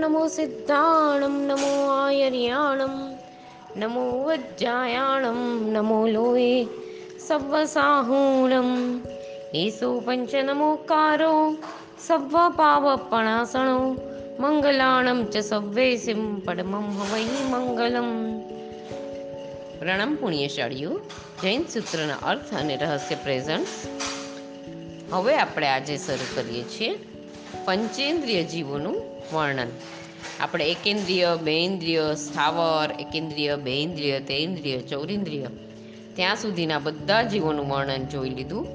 નમો સિદ્ધાણમ નમો આયર્યાણમ નમો વજ્જાયાણમ નમો લોએ સવ્વસાહૂણમ એસો પંચ નમોકારો સવ્વ પાવપણાસણો મંગલાણમ ચ સવ્વેસિમ પડમમ હવૈ મંગલમ પ્રણામ પુણ્યશાળીઓ જૈન સૂત્રના અર્થ અને રહસ્ય પ્રેઝન્ટ હવે આપણે આજે શરૂ કરીએ છીએ પંચેન્દ્રિય જીવોનું વર્ણન. આપણે એકેન્દ્રિય બેન્દ્રિય સ્થાવર, એકેન્દ્રિય બેન્દ્રિય તેન્દ્રિય ચૌરિન્દ્રિય, ત્યાં સુધીના બધા જીવોનું વર્ણન જોઈ લીધું.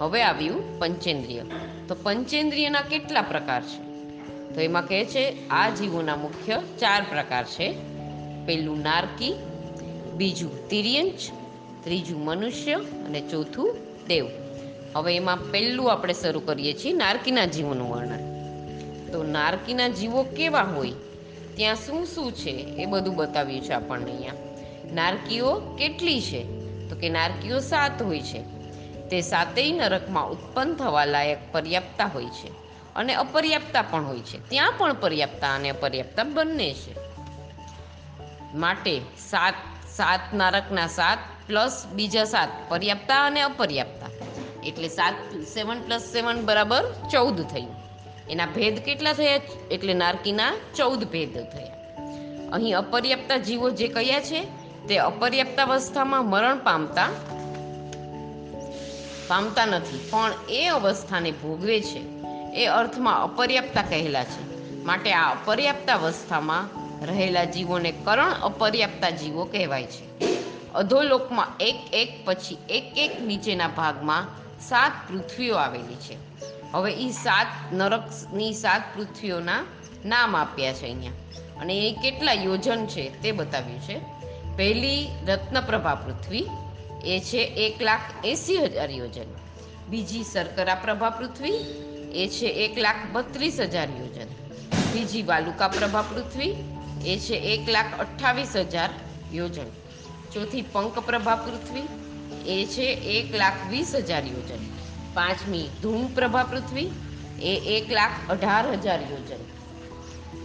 હવે આવ્યું પંચેન્દ્રિય. તો પંચેન્દ્રિયના કેટલા પ્રકાર છે? તો એમાં કહે છે, આ જીવોના મુખ્ય ચાર પ્રકાર છે. પહેલું નારકી, બીજું તિર્યંચ, ત્રીજું મનુષ્ય અને ચોથું દેવ. હવે એમાં પહેલું આપણે શરૂ કરીએ છીએ નારકીના જીવોનું વર્ણન. તો નારકીના જીવો કેવા હોય? ત્યાં શું શું છે એ બધું બતાવ્યું છે આપણને અહીંયા. નારકીઓ કેટલી છે? તો કે નારકીઓ સાત હોય છે. તે સાતેય નરકમાં ઉત્પન્ન થવા લાયક પર્યાપ્તા હોય છે અને અપર્યાપ્તા પણ હોય છે. ત્યાં પણ પર્યાપ્તા અને અપર્યાપ્તા બંને છે. માટે સાત સાત નારકના સાત પ્લસ બીજા સાત પર્યાપ્તા અને અપર્યાપ્તા એટલે સાત, સેવન પ્લસ સેવન બરાબર ચૌદ થયું. એના ભેદ કેટલા થયા? એટલે નારકીના ચૌદ ભેદ થયા. અહીં અપર્યાપ્તા જીવો જે કયા છે? તે અપર્યાપ્તા અવસ્થામાં મરણ પામતા પામતા નથી, પણ એ અવસ્થાને ભોગવે છે. એ અર્થમાં અપર્યાપ્તા કહેલા છે. માટે આ અપર્યાપ્તા અવસ્થામાં રહેલા જીવોને કરણ અપર્યાપ્તા જીવો કહેવાય છે. અધોલોકમાં એક એક પછી એક એક નીચેના ભાગમાં સાત પૃથ્વીઓ આવેલી છે. હવે એ સાત, નરકની સાત પૃથ્વીઓના નામ આપ્યા છે અહીંયા. અને એ કેટલા યોજન છે તે બતાવ્યું છે. પહેલી રત્નપ્રભા પૃથ્વી, એ છે એક લાખ એંસી હજાર યોજન. બીજી શર્કરા પ્રભા પૃથ્વી, એ છે એક લાખ બત્રીસ હજાર યોજન. બીજી વાલુકા પ્રભા પૃથ્વી, એ છે એક લાખ અઠ્ઠાવીસ હજાર યોજન. ચોથી પંક પ્રભા પૃથ્વી, એ છે એક લાખ વીસ હજાર યોજન. પાંચમી ધૂમ પ્રભા પૃથ્વી એ એક લાખ અઢાર હજાર યોજન.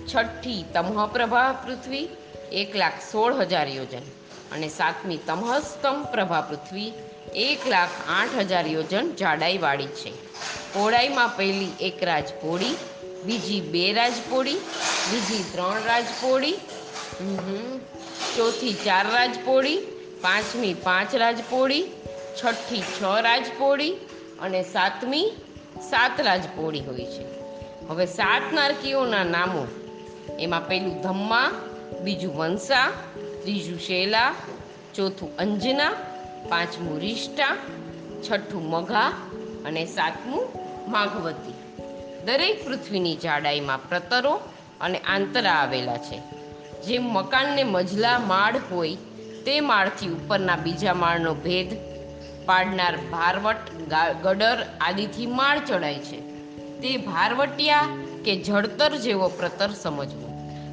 છઠ્ઠી તમહ પ્રભા પૃથ્વી એક લાખ સોળ હજાર યોજન. અને સાતમી તમહસ્તમ પ્રભા પૃથ્વી એક લાખ આઠ હજાર યોજન જાડાઈવાળી છે. પહોળાઈમાં પહેલી એક રાજપોળી, બીજી બે રાજપોળી, બીજી ત્રણ રાજપોળી ચોથી ચાર રાજપોળી, પાંચમી પાંચ રાજપોળી, છઠ્ઠી છ રાજ પોળી અને સાતમી સાત રાજ પોળી હોય છે. હવે સાત નારકીઓના નામો, એમાં પહેલું ધમ્મા, બીજું વંશા, ત્રીજું શેલા, ચોથું અંજના, પાંચમું રિષ્ટા, છઠ્ઠું મઘા અને સાતમું માઘવતી. દરેક પૃથ્વીની જાડાઈમાં પ્રતરો અને આંતરા આવેલા છે. જેમ મકાનને મજલા માળ હોય, તે માળથી ઉપરના બીજા માળનો ભેદ પાડનાર ભારવટ ગડર આદિથી માળ ચડાય છે. તે ભારવટિયા કે જળતર જેવો પ્રતર સમજવો.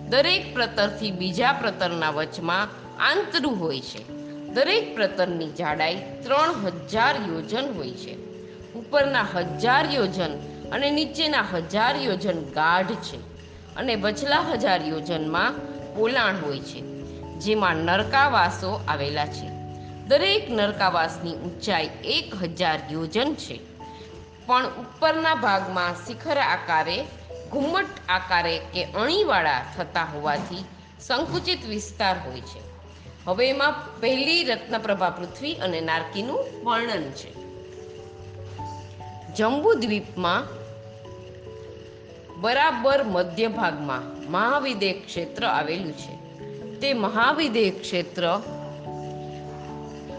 દરેક પ્રતરથી બીજા પ્રતરના વચમાં આંતરું હોય છે. દરેક પ્રતરની જાડાઈ ત્રણ હજાર યોજન હોય છે. ઉપરના હજાર યોજન અને નીચેના હજાર યોજન ગાઢ છે અને વચલા હજાર યોજનમાં પોલાણ હોય છે, જેમાં નરકાવાસો આવેલા છે. દરેક નરકાવાસની ઊંચાઈ એક હજાર યોજન છે. પણ ઉપરના ભાગમાં શિખર આકારે, ઘુમ્મટ આકારે કે અણીવાળા થતા હોવાથી સંકુચિત વિસ્તાર હોય છે. હવે એમાં પહેલી રત્નપ્રભા પૃથ્વી અને નારકીનું વર્ણન છે. જંબુ દ્વીપમાં બરાબર મધ્ય ભાગમાં મહાવિદેય ક્ષેત્ર આવેલું છે. તે મહાવિદેય ક્ષેત્ર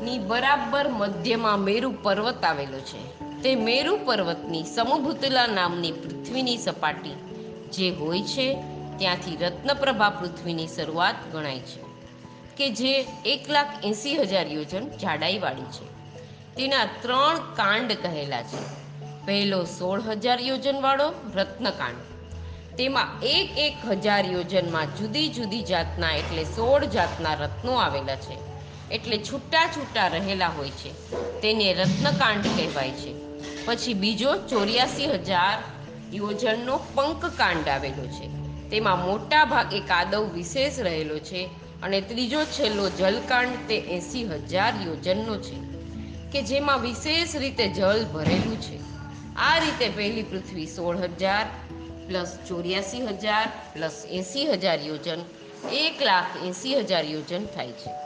ની બરાબર મધ્યમાં મેરુ પર્વત આવેલો છે. તે મેરુ પર્વતની સમભૂતલા નામની પૃથ્વીની સપાટી જે હોય છે, ત્યાંથી રત્નપ્રભા પૃથ્વીની શરૂઆત ગણાય છે, કે જે એક લાખ એંસી હજાર યોજન જાડાઈવાળી છે. તેના ત્રણ કાંડ કહેલા છે. પહેલો સોળ હજાર યોજનવાળો રત્નકાંડ. તેમાં એક એક હજાર યોજનમાં જુદી જુદી જાતના એટલે સોળ જાતના રત્નો આવેલા છે. એટલે છૂટા છૂટા રહેલા હોય છે. તેને રત્નકાંડ કહેવાય છે. પછી બીજો ચોર્યાસી હજાર યોજનનો પંકકાંડ આવેલો છે. તેમાં મોટા ભાગે કાદવ વિશેષ રહેલો છે અને ત્રીજો છેલ્લો જલકાંડ તે એંસી હજાર યોજનનો છે. કે જેમાં વિશેષ રીતે જળ ભરેલું છે. આ રીતે પહેલી પૃથ્વી સોળ હજાર પ્લસ ચોર્યાસી હજાર પ્લસ એંસી હજાર યોજન એક લાખ એંસી હજાર યોજન થાય છે.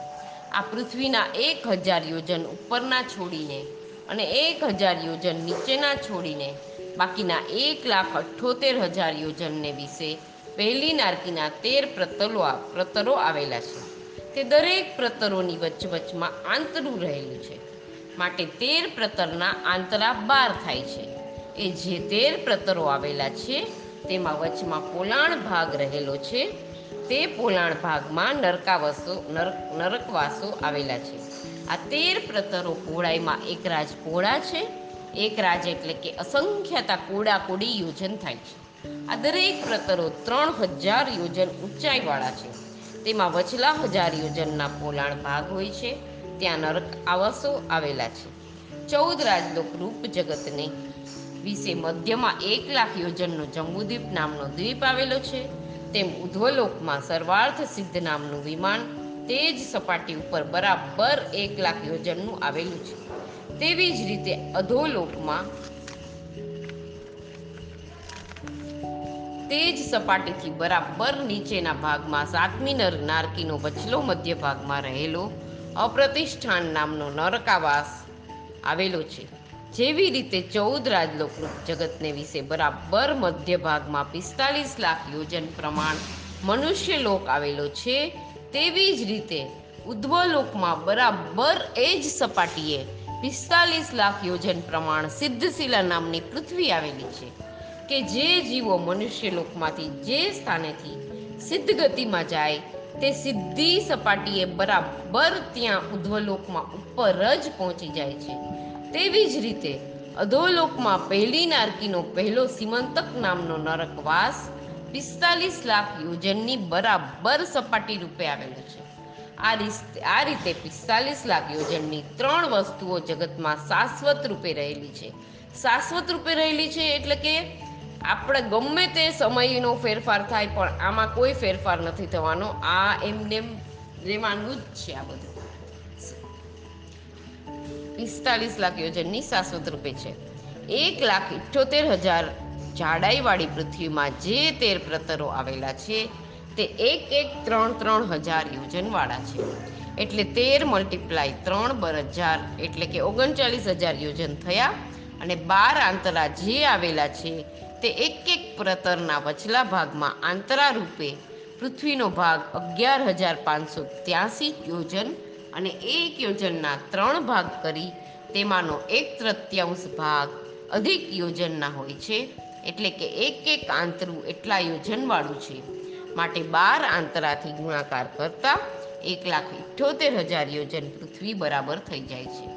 આ પૃથ્વીના એક હજાર યોજન ઉપરના છોડીને અને એક હજાર યોજન નીચેના છોડીને બાકીના એક લાખ અઠ્ઠોતેર હજાર યોજનને વિશે પહેલી નારકીના તેર પ્રતલો પ્રતરો આવેલા છે. તે દરેક પ્રતરોની વચ્ચવચ્ચમાં આંતરું રહેલું છે. માટે તેર પ્રતરના આંતરા બાર થાય છે. એ જે તેર પ્રતરો આવેલા છે, તેમાં વચમાં પોલાણ ભાગ રહેલો છે તે પોલાણ ભાગમાં નરકાવસો નરક નરકવાસો આવેલા છે. આ તેર પ્રતરો પહોળાઈમાં એક રાજ પહોળા છે, એક રાજ એટલે કે અસંખ્યતા કોડા કોડી યોજન થાય છે. આ દરેક પ્રતરો ત્રણ હજાર યોજન ઊંચાઈવાળા છે. તેમાં વચલા હજાર યોજનના પોલાણ ભાગ હોય છે, ત્યાં નરક આવાસો આવેલા છે. ચૌદ રાજલોક રૂપ જગતને વિશે મધ્યમાં એક લાખ યોજનનો જંબુદ્વીપ નામનો દ્વીપ આવેલો છે. તેમ ઉધ્વલોકમાં સર્વાર્થ સિદ્ધ નામનું વિમાન તે જ સપાટી ઉપર બરાબર એક લાખ યોજનનું આવેલું છે. તેવી જ રીતે અધોલોકમાં તે જ સપાટીથી બરાબર નીચેના ભાગમાં સાતમી નર નારકીનો વચલો મધ્ય ભાગમાં રહેલો અપ્રતિષ્ઠાન નામનો નરકાવાસ આવેલો છે. જેવી રીતે ચૌદ રાજલોક જગતને વિશે બરાબર મધ્ય ભાગમાં પિસ્તાલીસ લાખ યોજન પ્રમાણ મનુષ્ય લોક આવેલો છે, તેવી જ રીતે ઉદ્વલોકમાં બરાબર એ જ સપાટીએ પિસ્તાલીસ લાખ યોજન પ્રમાણ સિદ્ધશિલા નામની પૃથ્વી આવેલી છે, કે જે જીવો મનુષ્ય લોકમાંથી જે સ્થાનેથી સિદ્ધ ગતિમાં જાય, તે સીધી સપાટીએ બરાબર ત્યાં ઉદ્વલોકમાં ઉપર જ પહોંચી જાય છે. તેવી જ રીતે અધોલોકમાં પહેલી નારકીનો પહેલો સીમંતક નામનો નરકવાસ પિસ્તાલીસ લાખ યોજનની બરાબર સપાટી રૂપે આવેલો છે. આ રીત- આ રીતે પિસ્તાલીસ લાખ યોજનની ત્રણ વસ્તુઓ જગતમાં શાશ્વત રૂપે રહેલી છે. શાશ્વત રૂપે રહેલી છે એટલે કે આપણે ગમે તે સમયનો ફેરફાર થાય પણ આમાં કોઈ ફેરફાર નથી થવાનો. આ એમને રહેવાનું જ છે આ બધું. પિસ્તાલીસ લાખ યોજનની શાશ્વત રૂપે છે. એક લાખ ઇઠ્યોતેર હજાર જાડાઈવાળી પૃથ્વીમાં જે તેર પ્રતરો આવેલા છે, તે એક એક ત્રણ ત્રણ હજાર યોજનવાળા છે. એટલે તેર મલ્ટીપ્લાય ત્રણ બર હજાર, એટલે કે ઓગણચાલીસ હજાર યોજન થયા અને બાર આંતરા જે આવેલા છે, તે એક એક પ્રતરના વચલા ભાગમાં આંતરા રૂપે પૃથ્વીનો ભાગ અગિયાર હજાર પાંચસો ત્યાસી યોજન અને એક યોજનના ત્રણ ભાગ કરી તેમાંનો એક તૃતીયાંશ ભાગ અધિક યોજનના હોય છે. એટલે કે એક એક આંતરું એટલા યોજનવાળું છે. માટે બાર આંતરાથી ગુણાકાર કરતા એક લાખ ઇઠ્ઠોતેર હજાર યોજન પૃથ્વી બરાબર થઈ જાય છે.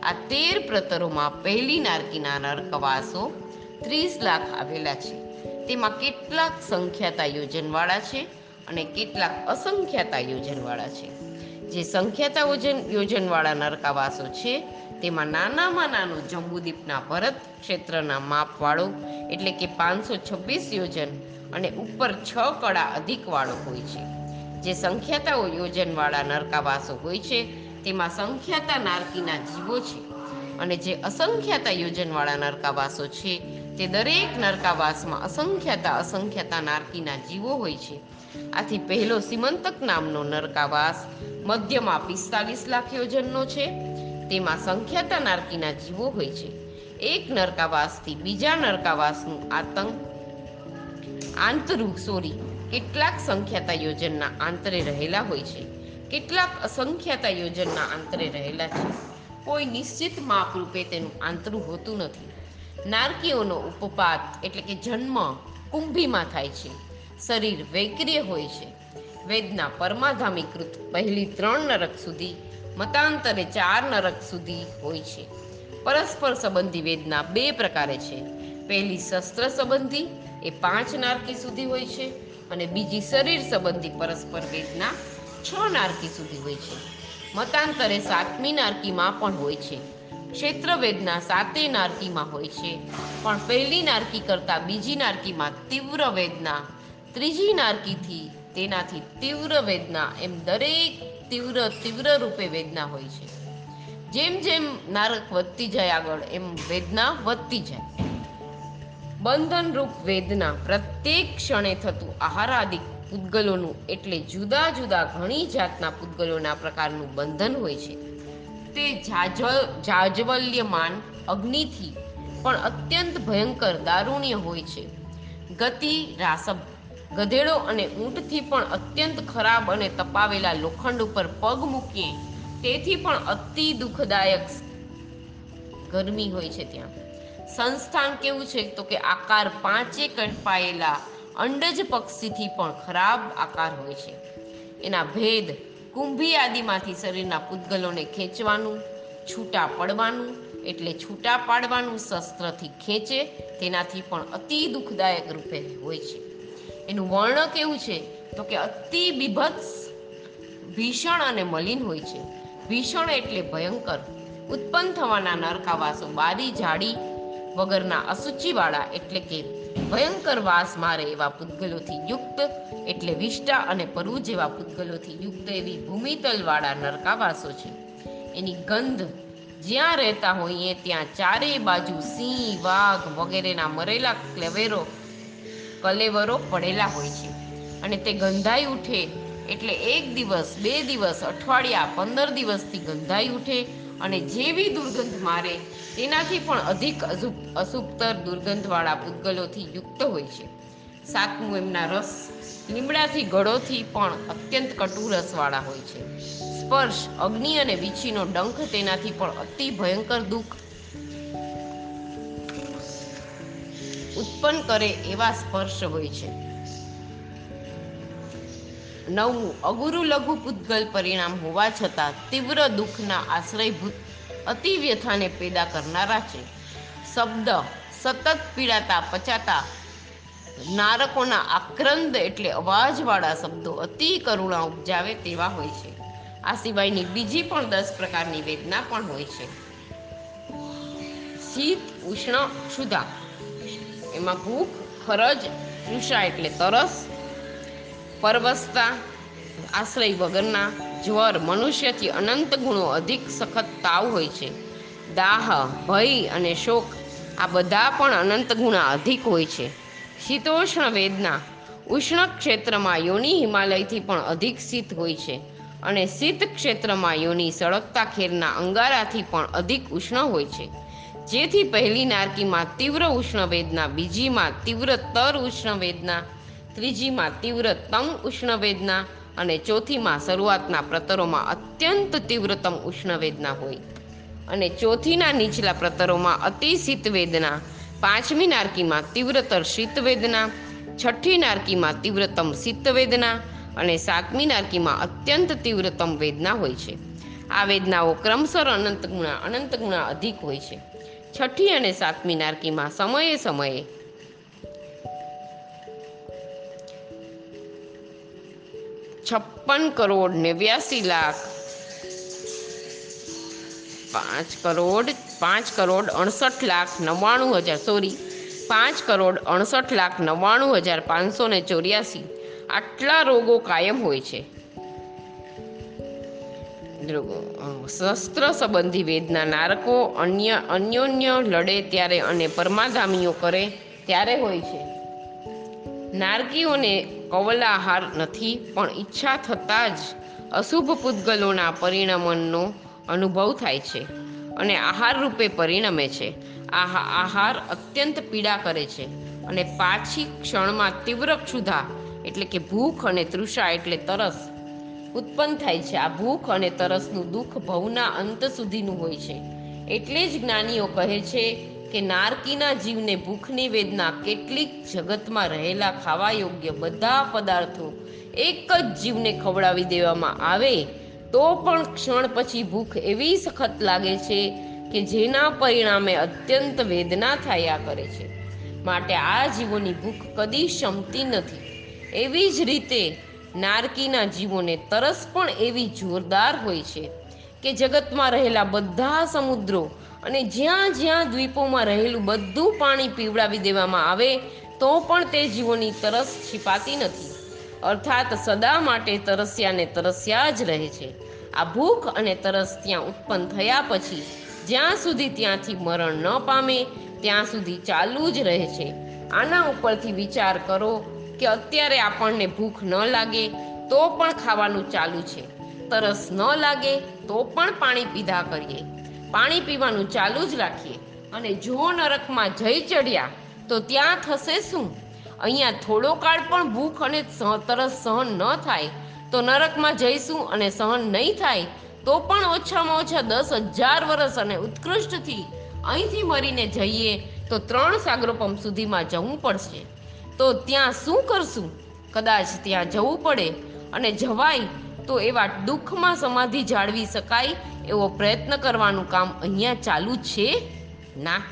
આ તેર પ્રતરોમાં પહેલી નારકીના નરકવાસો ત્રીસ લાખ આવેલા છે. તેમાં કેટલાક સંખ્યાતા યોજનવાળા છે અને કેટલાક અસંખ્યાતા યોજનવાળા છે. જે સંખ્યાતા યોજન યોજનવાળા નરકાવાસો છે, તેમાં નાનામાં નાનો જંબુદ્વીપના ભરત ક્ષેત્રના માપવાળો એટલે કે પાંચસો છવ્વીસ યોજન અને ઉપર છ કળા અધિકવાળો હોય છે. જે સંખ્યાતાઓ યોજનવાળા નરકાવાસો હોય છે, તેમાં સંખ્યાતા નારકીના જીવો છે અને જે અસંખ્યાતા યોજનવાળા નરકાવાસો છે તે દરેક નરકાવાસમાં અસંખ્યાતા અસંખ્યાતા નારકીના જીવો હોય છે. આથી પહેલો સીમંતક નામનો નરકાવાસ મધ્યમાં પિસ્તાલીસ લાખ યોજનનો છે. તેમાં સંખ્યાતા નારકીના જીવો હોય છે. એક નરકાવાસથી બીજા નરકાવાસનું આતંક આંતરૂ સોરી, કેટલાક સંખ્યાતા યોજનના આંતરે રહેલા હોય છે. કેટલાક અસંખ્યાતા યોજનના આંતરે રહેલા છે. કોઈ નિશ્ચિત માપ રૂપે તેનું આંતરું હોતું નથી. નારકીઓનો ઉપપાત એટલે કે જન્મ કુંભીમાં થાય છે. શરીર વૈક્રિય હોય છે. વેદના પરમાધામીકૃત પહેલી ત્રણ નરક સુધી, મતાંતરે ચાર નરક સુધી હોય છે. પરસ્પર સંબંધી વેદના બે પ્રકારે છે. પહેલી શસ્ત્ર સંબંધી, એ પાંચ નારકી સુધી હોય છે. અને બીજી શરીર સંબંધી પરસ્પર વેદના છ નારકી સુધી હોય છે. મતાંતરે સાતમી નારકીમાં પણ હોય છે. ક્ષેત્ર વેદના સાતે નારકીમાં હોય છે. પણ પહેલી નારકી કરતાં બીજી નારકીમાં તીવ્ર વેદના, ત્રીજી નારકીથી તેનાથી તીવ્ર વેદના એમ દરેક તીવ્ર તીવ્ર રૂપે વેદના હોય છે. જેમ જેમ નારક વધતી જાય આગળ, એમ વેદના વધતી જાય. બંધનરૂપ વેદના પ્રત્યેક ક્ષણે થતું આહારાદિક પૂતગલોનું એટલે જુદા જુદા ઘણી જાતના પૂતગલોના પ્રકારનું બંધન હોય છે. તે જાજવલ્યમાન અગ્નિથી પણ અત્યંત ભયંકર દારૂણ્ય હોય છે. ગતિ રાસબ, ગધેડો અને ઊંટથી પણ અત્યંત ખરાબ અને તપાવેલા લોખંડ ઉપર પગ મૂકીએ, તેથી પણ અતિ દુઃખદાયક ગરમી હોય છે ત્યાં. સંસ્થાન કેવું છે તો કે આકાર પાંચે કલ્પાયેલા અંડજ પક્ષીથી પણ ખરાબ આકાર હોય છે. એના ભેદ કુંભી આદિમાંથી શરીરના પૂતગલોને ખેંચવાનું, છૂટા પડવાનું, એટલે છૂટા પાડવાનું શસ્ત્રથી ખેંચે, તેનાથી પણ અતિ દુઃખદાયક રૂપે હોય છે. એનું વર્ણ કેવું છે? તો કે અતિ બીભત્સ, ભીષણ અને મલિન હોય છે. ભીષણ એટલે ભયંકર, ઉત્પન્ન થવાના નરકાવાસો, બારી જાડી વગરના અસુચિવાળા એટલે કે ભયંકર વાસ મારે એવા પૂતગલોથી યુક્ત, એટલે વિષ્ટા અને પરુ જેવા પૂતગલોથી યુક્ત એવી ભૂમિતલવાળા નરકાવાસો છે. એની ગંધ જ્યાં રહેતા હોઈએ ત્યાં ચારે બાજુ સિંહ, વાઘ વગેરેના મરેલા ક્લેવેરો, કલેવરો પડેલા હોય છે. અને તે ગંધાઈ ઉઠે એટલે એક દિવસ, બે દિવસ, અઠવાડિયા, પંદર દિવસથી ગંધાઈ ઉઠે અને જેવી દુર્ગંધ મારે, તેનાથી પણ અધિક અશુભ, અશુભતર દુર્ગંધવાળા પૂતગલોથી યુક્ત હોય છે. સાતમું એમના રસ, લીમડાથી ગળોથી પણ અત્યંત કટુ રસવાળા હોય છે. સ્પર્શ, અગ્નિ અને વીછીનો ડંખ તેનાથી પણ અતિ ભયંકર દુઃખ. ઉત્પન્ન કરે એવા સ્પર્શ હોય છે. નવમું અગુરુ લઘુ પૂતગલ પરિણામ હોવા છતાં તીવ્ર દુઃખના આશ્રયભૂત અતિ વ્યથાને પેદા કરનારા છે. શબ્દ સતત પીડાતા પચાતા નારકોના આક્રંદ એટલે અવાજવાળા શબ્દો અતિ કરુણા ઉપજાવે તેવા હોય છે. આ સિવાયની બીજી પણ દસ પ્રકારની વેદના પણ હોય છે. શીત, ઉષ્ણ, ક્ષુધા. એમાં ભૂખ ખરજ તૃષા એટલે તરસ પરવસતા, આશ્રય વગરના, જ્વર મનુષ્યથી અનંત ગુણો અધિક સખત તાવ હોય છે. દાહ, ભય અને શોક આ બધા પણ અનંત ગુણા અધિક હોય છે. શીતોષ્ણ વેદના ઉષ્ણ ક્ષેત્રમાં યોની હિમાલયથી પણ અધિક શીત હોય છે અને શીત ક્ષેત્રમાં યોની સળગતા ખેરના અંગારાથી પણ અધિક ઉષ્ણ હોય છે. જેથી પહેલી નારકીમાં તીવ્ર ઉષ્ણ વેદના, બીજીમાં તીવ્ર તર ઉષ્ણ વેદના ત્રીજીમાં તીવ્રતમ ઉષ્ણવેદના ઉષ્ણ વેદના અને ચોથીમાં શરૂઆતના પ્રતરોમાં અત્યંત તીવ્રતમ ઉષ્ણ વેદના હોય. અને ચોથીના નીચલા પ્રતરોમાં અતિ શીત વેદના, પાંચમી નારકીમાં તીવ્રતર શીત વેદના, છઠ્ઠી નારકીમાં તીવ્રતમ શીત વેદના અને સાતમી નારકીમાં અત્યંત તીવ્રતમ વેદના હોય છે. આ વેદનાઓ ક્રમશર અનંત ગુણા અનંત ગુણા અધિક હોય છે. છઠ્ઠી અને સાતમી નારકીમાં સમયે સમયે છપ્પન કરોડ નેવ્યાસી લાખ. પાંચ કરોડ પાંચ કરોડ અડસઠ લાખ નવ્વાણું હજાર સોરી પાંચ કરોડ અડસઠ લાખ નવ્વાણું હજાર પાંચસો ને ચોર્યાસી. આટલા રોગો કાયમ હોય છે. શસ્ત્ર સંબંધી વેદના નારકો અન્ય, અન્યોન્ય લડે ત્યારે અને પરમાધામીઓ કરે ત્યારે હોય છે. નારકીઓને કવલાહાર નથી, પણ ઈચ્છા થતાં જ અશુભ પૂતગલોના પરિણમનનો અનુભવ થાય છે અને આહાર રૂપે પરિણમે છે. આ આહાર અત્યંત પીડા કરે છે અને પાછી ક્ષણમાં તીવ્ર ક્ષુધા, એટલે કે ભૂખ અને તૃષા, એટલે તરસ, ઉત્પન્ન થાય છે. આ ભૂખ અને તરસનું દુઃખ ભવના અંત સુધીનું હોય છે. એટલે જ જ્ઞાનીઓ કહે છે કે નારકીના જીવને ભૂખની વેદના કેટલીક જગતમાં રહેલા ખાવા યોગ્ય બધા પદાર્થો એક જ જીવને ખવડાવી દેવામાં આવે, તો પણ ક્ષણ પછી ભૂખ એવી સખત લાગે છે કે જેના પરિણામે અત્યંત વેદના થયા કરે છે. માટે આ જીવોની ભૂખ કદી શમતી નથી. એવી જ રીતે નારકીના જીવોને તરસ પણ એવી જોરદાર હોય છે કે જગતમાં રહેલા બધા સમુદ્રો અને જ્યાં જ્યાં દ્વીપોમાં રહેલું બધું પાણી પીવડાવી દેવામાં આવે, તો પણ તે જીવોની તરસ છીપાતી નથી. અર્થાત સદા માટે તરસ્યાને તરસ્યા જ રહે છે. આ ભૂખ અને તરસ ત્યાં ઉત્પન્ન થયા પછી, જ્યાં સુધી ત્યાંથી મરણ ન પામે, ત્યાં સુધી ચાલુ જ રહે છે. આના ઉપરથી વિચાર કરો કે અત્યારે આપણને ભૂખ ન લાગે, તો પણ ખાવાનું ચાલુ છે. તરસ ન લાગે, તો પણ પાણી પીધા કરીએ. પાણી પીવાનું ચાલુ જ રાખીએ. અને જો નરકમાં જઈ ચડ્યા, તો ત્યાં થશે શું? અહીંયા થોડો કાળ પણ ભૂખ અને તરસ સહન ન થાય. તો નરકમાં જઈશું અને સહન નહીં થાય, તો પણ ઓછામાં ઓછા દસ હજાર વર્ષ અને ઉત્કૃષ્ટથી અહીંથી મરીને જઈએ, તો ત્રણ સાગરોપમ સુધીમાં જવું પડશે. તો ત્યાં શું કરશું? કદાચ ત્યાં જવું પડે અને જવાય તો એવા દુઃખમાં સમાધિ જાળવી શકાય એવો પ્રયત્ન કરવાનું કામ અહીંયા ચાલુ છે? ના.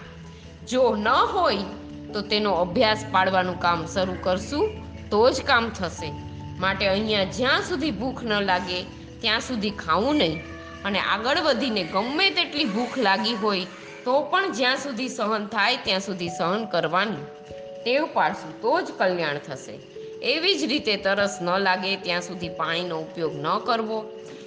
જો ન હોય તો તેનો અભ્યાસ પાડવાનું કામ શરૂ કરશું, તો જ કામ થશે. માટે અહીંયા જ્યાં સુધી ભૂખ ન લાગે, ત્યાં સુધી ખાવું નહીં. અને આગળ વધીને ગમે તેટલી ભૂખ લાગી હોય, તો પણ જ્યાં સુધી સહન થાય, ત્યાં સુધી સહન કરવાની. ટેવ પાડશું, તો જ કલ્યાણ થશે. એવી જ રીતે તરસ ન લાગે, ત્યાં સુધી પાણીનો ઉપયોગ ન કરવો.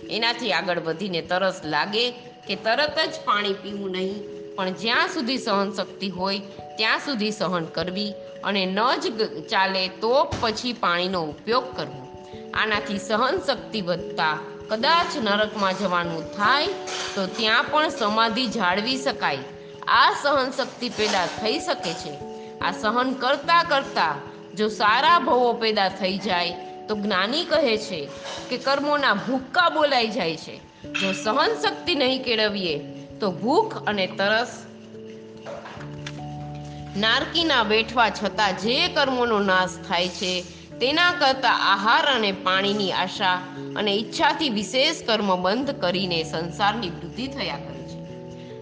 એનાથી આગળ વધીને તરસ લાગે કે તરત જ પાણી પીવું નહીં, પણ જ્યાં સુધી સહન શક્તિ હોય, ત્યાં સુધી સહન કરવી અને ન જ ચાલે તો પછી પાણીનો ઉપયોગ કરવો. આનાથી સહન શક્તિ વધતા કદાચ નરકમાં જવાનું થાય, તો ત્યાં પણ સમાધિ જાળવી શકાય. આ સહન શક્તિ પેદા થઈ શકે છે. આ સહન કરતા કરતા જો સારા ભવો પેદા થઈ જાય, તો જ્ઞાની કહે છે કે કર્મોના ભૂક્કા બોલાઈ જાય છે. જો સહન શક્તિ નહીં કેળવીએ, તો ભૂખ અને તરસ નારકીના બેઠવા છતાં જે કર્મોનો નાશ થાય છે, તેના કરતાં આહાર અને પાણીની આશા અને ઈચ્છાથી વિશેષ કર્મ બંધ કરીને સંસારની વૃદ્ધિ થયા કરે છે.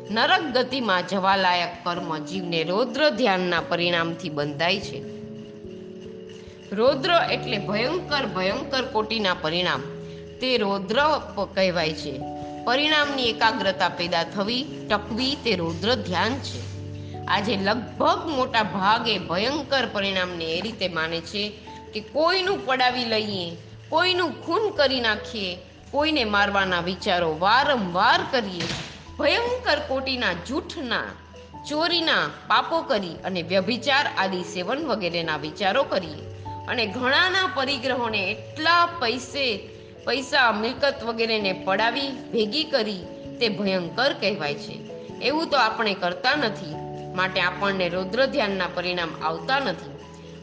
નરક ગતિમાં જવાલાયક કર્મ જીવને રૌદ્ર ધ્યાનના પરિણામથી બંધાય છે. રૌદ્ર એટલે ભયંકર ભયંકર કોટીના પરિણામ. તે રૌદ્ર કહેવાય છે. પરિણામની એકાગ્રતા પેદા થવી ટકવી તે રૌદ્ર ધ્યાન છે. આજે લગભગ મોટા ભાગે ભયંકર પરિણામને એ રીતે માને છે કે કોઈનું પડાવી લઈએ, કોઈનું ખૂન કરી નાખીએ, કોઈને મારવાના વિચારો વારંવાર કરીએ, ભયંકર કોટીના જૂઠના, ચોરીના પાપો કરી અને વ્યભિચાર આદિ સેવન વગેરેના વિચારો કરીએ. અને ઘણાના પરિગ્રહોને એટલા પૈસે પૈસા મિલકત વગેરેને પડાવી, ભેગી કરી તે ભયંકર કહેવાય છે. એવું તો આપણે કરતા નથી. માટે આપણને રૌદ્ર ધ્યાનના પરિણામ આવતા નથી.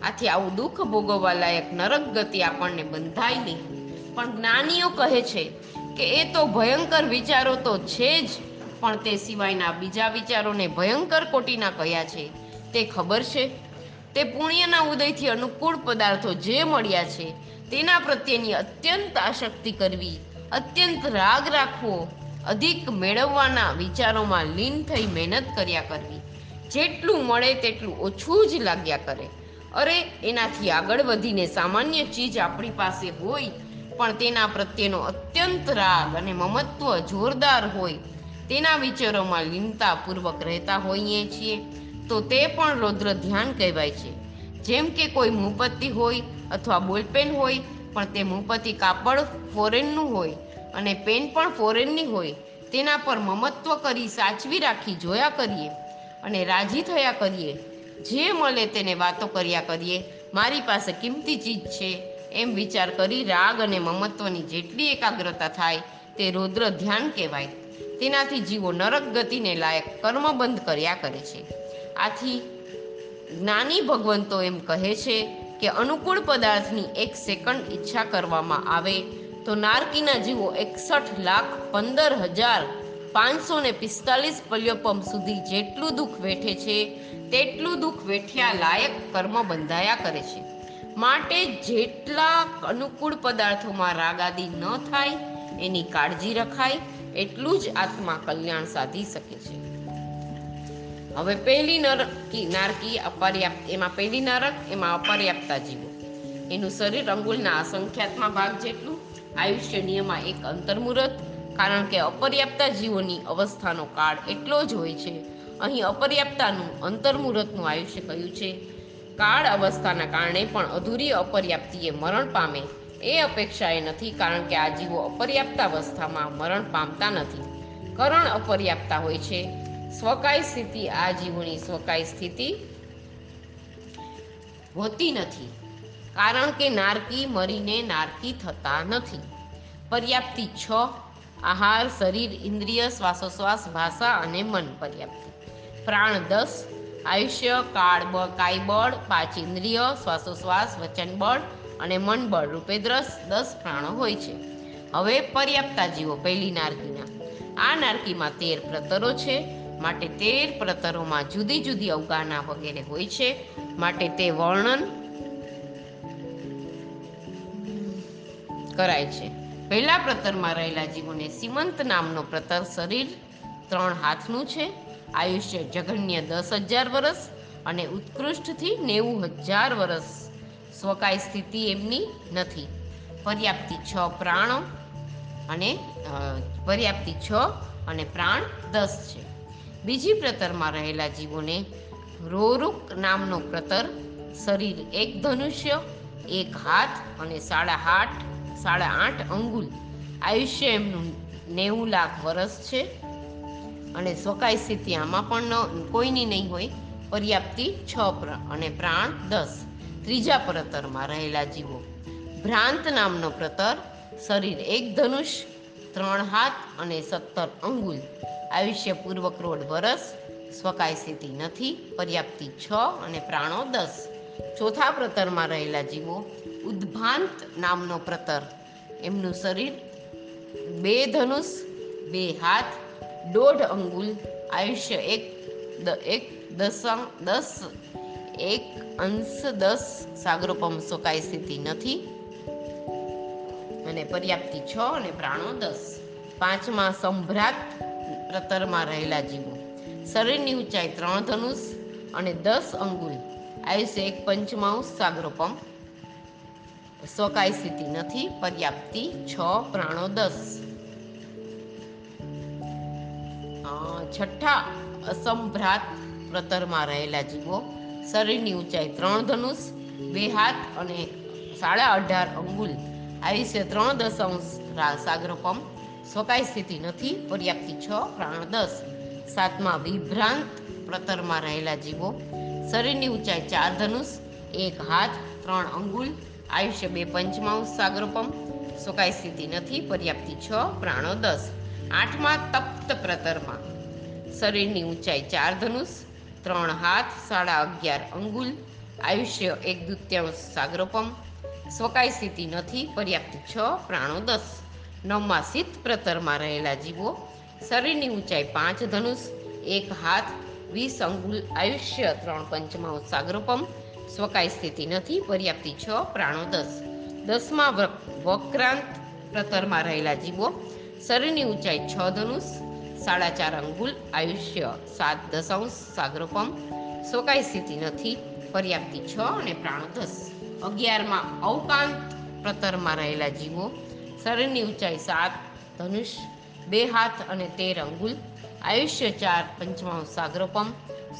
આથી આવું દુઃખ ભોગવવા લાયક નરક ગતિ આપણને બંધાય નહીં. પણ જ્ઞાનીઓ કહે છે કે એ તો ભયંકર વિચારો તો છે જ, પણ તે સિવાયના બીજા વિચારોને ભયંકર કોટીના કયા છે. તે ખબર છે? તે પુણ્યના ઉદયથી અનુકૂળ પદાર્થો જે મળ્યા છે, તેના પ્રત્યેની અત્યંત આસક્તિ કરવી, અત્યંત રાગ રાખવો, અધિક મેળવવાના વિચારોમાં લીન થઈ મહેનત કર્યા કરવી. જેટલું મળે તેટલું ઓછું જ લાગ્યા કરે. અરે, એનાથી આગળ વધીને સામાન્ય ચીજ આપણી પાસે હોય, પણ તેના પ્રત્યેનો અત્યંત રાગ અને મમત્વ જોરદાર હોય, તેના વિચારોમાં લીનતાપૂર્વક રહેતા હોઈએ છીએ. તો તે પણ રૌદ્ર ધ્યાન કહેવાય છે. જેમ કે કોઈ મૂપત્તિ હોય અથવા બોલપેન હોય, પણ તે મૂપત્તિ કાપડ ફોરેનનું હોય અને પેન પણ ફોરેનની હોય, તેના પર મમત્વ કરી સાચવી રાખી જોયા કરીએ અને રાજી થયા કરીએ. જે મળે તેને વાતો કર્યા કરીએ. મારી પાસે કિંમતી ચીજ છે. એમ વિચાર કરી રાગ અને મમત્વની જેટલી એકાગ્રતા થાય તે રૌદ્ર ધ્યાન કહેવાય. તેનાથી જીવો નરક ગતિને લાયક કર્મબંધ કર્યા કરે છે. આથી જ્ઞાની ભગવંતો એમ કહે છે કે અનુકૂળ પદાર્થની એક સેકન્ડ ઈચ્છા કરવામાં આવે તો નારકીના જીવો એકસઠ લાખ પંદર હજાર પાંચસો ને પિસ્તાલીસ પલ્યોપમ સુધી જેટલું દુઃખ વેઠે છે, તેટલું દુઃખ વેઠ્યા લાયક કર્મ બંધાયા કરે છે. માટે જેટલા અનુકૂળ પદાર્થોમાં રાગાદી ન થાય, એની કાળજી રખાય, એટલું જ આત્મા કલ્યાણ સાધી શકે છે. હવે પહેલી નરકી નારકી અપર્યાપ્ત એમાં પહેલી નરક, એમાં અપર્યાપ્તા જીવો. એનું શરીર અંગુલના અસંખ્યાતમાં ભાગ જેટલું આયુષ્ય નિયમમાં એક અંતર્મુહૂર્ત, કારણ કે અપર્યાપ્તા જીવોની અવસ્થાનો કાળ એટલો જ હોય છે. અહીં અપર્યાપ્તાનું અંતર્મુહૂર્તનું આયુષ્ય કહ્યું છે? કાળ અવસ્થાના કારણે પણ અધૂરી અપર્યાપ્તિએ મરણ પામે. એ અપેક્ષાએ નથી, કારણ કે આ જીવો અપર્યાપ્તાવસ્થામાં મરણ પામતા નથી. કરણ અપર્યાપ્તા હોય છે. સ્વકાય સ્થિતિ, આ જીવોની સ્વકાય સ્થિતિ હોતી નથી. કારણ કે નારકી મરીને નારકી થતા નથી. પર્યાપ્તિ છ, આહાર, શરીર, ઇન્દ્રિય, શ્વાસોશ્વાસ, ભાષા અને મન પર્યાપ્તિ. પ્રાણ દસ, આયુષ્ય, કાળ બળ કાય પાંચ ઇન્દ્રિય, શ્વાસોશ્વાસ, વચન બળ અને મન બળ રૂપે દસ દસ પ્રાણો હોય છે. હવે પર્યાપ્તા જીવો પહેલી નારકીના. આ નારકીમાં તેર પ્રતરો છે. માટે તેર પ્રતરોમાં જુદી જુદી અવગાહના વગેરે હોય છે. માટે તે વર્ણન કરાય છે. પહેલા પ્રતરમાં રહેલા જીવોને સીમંત નામનો પ્રતર શરીર ત્રણ હાથનું છે. આયુષ્ય જઘન્ય દસ હજાર વર્ષ અને ઉત્કૃષ્ટથી નેવું હજાર વર્ષ સ્વકાય સ્થિતિ એમની નથી. પર્યાપ્તિ છ પ્રાણો અને પર્યાપ્તિ છ અને પ્રાણ દસ છે. બીજી પ્રતરમાં રહેલા જીવોને રોરુક નામનો પ્રતર, શરીર એક ધનુષ્ય, એક હાથ અને સાડા આઠ સાડા આઠ અંગુલ. આયુષ્ય એમનું નેવું લાખ વર્ષ છે અને સ્વકાય સ્થિતિ આમાં પણ ન- કોઈની નહીં હોય. પર્યાપ્તિ છ પ્ર- અને પ્રાણ દસ. ત્રીજા પ્રતરમાં રહેલા જીવો. ભ્રાંત નામનો પ્રતર, શરીર એક ધનુષ ત્રણ હાથ અને સત્તર અંગુલ. આયુષ્ય પૂર્વ કરોડ વર્ષ સ્વકાય સ્થિતિ નથી, પર્યાપ્તિ છ અને પ્રાણો દસ. ચોથા પ્રતરમાં રહેલા જીવો ઉદ્ભાંત નામનો પ્રતર. એમનું શરીર બે ધનુષ, બે હાથ, દોઢ અંગુલ. આયુષ્ય એક એક દસ દસ, એક અંશ દસ. સાગરોપમ સ્વકાય સ્થિતિ નથી અને પર્યાપ્તિ છ અને પ્રાણો દસ. પાંચમાં સંભ્રાત પ્રતરમાં રહેલા જીવો. શરીરની ઊંચાઈ ત્રણ ધનુષ અને દસ અંગુલ. આયુષ્ય એક પંચમાંશ સાગરોપમ સ્વકાય સ્થિતિ નથી, પર્યાપ્તિ છ, પ્રાણો દસ. છઠ્ઠા અસંભ્રાત પ્રતરમાં રહેલા જીવો. શરીરની ઊંચાઈ ત્રણ ધનુષ, બે હાથ અને સાડા અઢાર અંગુલ. આયુષ્ય ત્રણ દશાંશ સાગરોપમ સ્વકાય સ્થિતિ નથી, પર્યાપ્તિ છ, પ્રાણ દસ. સાતમા વિભ્રાંત પ્રતરમાં રહેલા જીવો. શરીરની ઊંચાઈ ચાર ધનુષ, એક હાથ, ત્રણ અંગુલ. આયુષ્ય બે પંચમાંશ સાગરપમ સ્વકાય સ્થિતિ નથી, પર્યાપ્તિ છ, પ્રાણો દસ. આઠમા તપ્ત પ્રતરમાં. શરીરની ઊંચાઈ ચાર ધનુષ, ત્રણ હાથ, સાડા અગિયાર અંગુલ. આયુષ્ય એક દૃત્યાંશ સાગરોપમ સ્વકાય સ્થિતિ નથી પર્યાપ્ત છ પ્રાણો દસ. નવમાં સિદ્ધ પ્રતરમાં રહેલા જીવો, શરીરની ઊંચાઈ પાંચ, ધનુષ એક હાથ, વીસ અંગુલ આયુષ્ય, ત્રણ પંચમાં સાગરોપમ સ્વકાય સ્થિતિ નથી પર્યાપ્તિ છ પ્રાણો દસ. દસમાં વક- વક્રાંત પ્રતરમાં રહેલા જીવો, શરીરની ઊંચાઈ છ ધનુષ, સાડા ચાર અંગુલ આયુષ્ય સાત દશાંશ સાગરોપમ સ્વકાય સ્થિતિ નથી પર્યાપ્તિ છ અને પ્રાણો દસ. અગિયારમાં અવકાંત પ્રતરમાં રહેલા જીવો, શરીરની ઊંચાઈ સાત, ધનુષ બે હાથ અને તેર અંગુલ, આયુષ્ય ચાર પંચમાંશ સાગરોપમ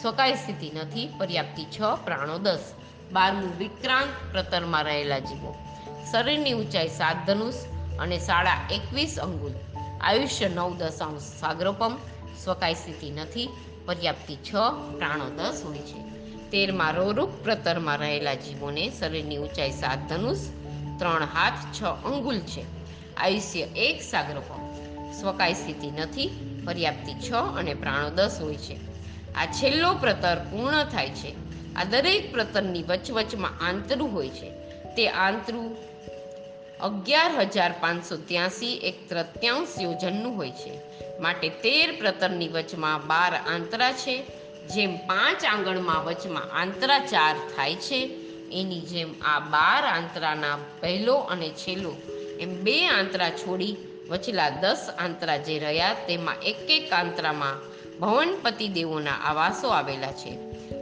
સ્વકાય સ્થિતિ નથી, પર્યાપ્તિ છ, પ્રાણો દસ. બારમું વિક્રાંત પ્રતરમાં રહેલા જીવો, શરીરની ઊંચાઈ સાત ધનુષ અને સાડા એકવીસ અંગુલ. આયુષ્ય નવ દશાંશ સાગરોપમ સ્વકાય સ્થિતિ નથી, પર્યાપ્તિ છ, પ્રાણો દસ હોય છે. તેરમાં રોરૂપ પ્રતરમાં રહેલા જીવોને શરીરની ઊંચાઈ સાત ધનુષ, ત્રણ હાથ, છ અંગુલ છે. આયુષ્ય એક સાગરોપમ સ્વકાય સ્થિતિ નથી, પર્યાપ્તિ છ અને પ્રાણો દસ હોય છે. આ છેલ્લો પ્રતર પૂર્ણ થાય છે. આ દરેક પ્રતરની વચવચમાં આંતરું હોય છે. તે આંતરું અગિયાર હજાર પાંચસો ત્યાસી એક તૃત્યાંશ યોજનનું હોય છે. માટે તેર પ્રતરની વચમાં બાર આંતરા છે. જેમ પાંચ આંગણમાં વચમાં આંતરા ચાર થાય છે, એની જેમ આ બાર આંતરાના પહેલો અને છેલ્લો, એમ બે આંતરા છોડી વચલા દસ આંતરા જે રહ્યા તેમાં એક એક આંતરામાં ભવનપતિ દેવોના આવાસો આવેલા છે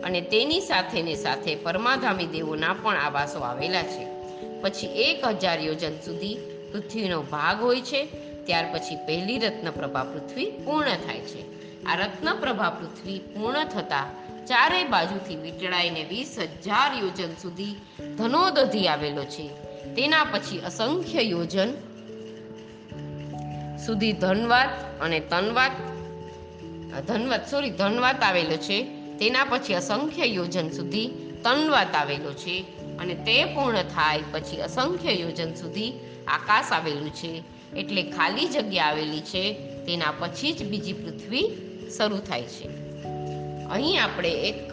અને તેની સાથે ને સાથે પરમાધામી દેવોના પણ આવાસો આવેલા છે. પછી એક હજાર યોજન સુધી પૃથ્વીનો ભાગ હોય છે, ત્યાર પછી પહેલી રત્નપ્રભા પૃથ્વી પૂર્ણ થાય છે. આ રત્નપ્રભા પૃથ્વી પૂર્ણ થતાં ચારે બાજુથી વીંટળાઈને વીસ હજાર યોજન સુધી ધનોદધી આવેલો છે. તેના પછી અસંખ્ય યોજન સુધી ધનવાત અને તનવાત ધનવાત સોરી ધનવાત આવેલો છે. તેના પછી અસંખ્ય યોજન સુધી તનવાત આવેલો છે અને તે પૂર્ણ થાય પછી અસંખ્ય યોજન સુધી આકાશ આવેલું છે. એટલે ખાલી જગ્યા આવેલી છે. તેના પછી જ બીજી પૃથ્વી શરૂ થાય છે. અહીં આપણે એક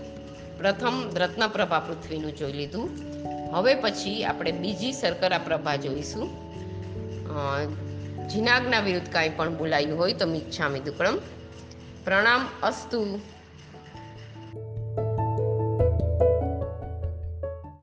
પ્રથમ રત્નપ્રભા પૃથ્વીનું જોઈ લીધું. હવે પછી આપણે બીજી શર્કરા પ્રભા જોઈશું. જીનાગના વિરુદ્ધ કાંઈ પણ બોલાયું હોય તો મિચ્છામી દુક્કડમ પ્રણામ અસ્તુ.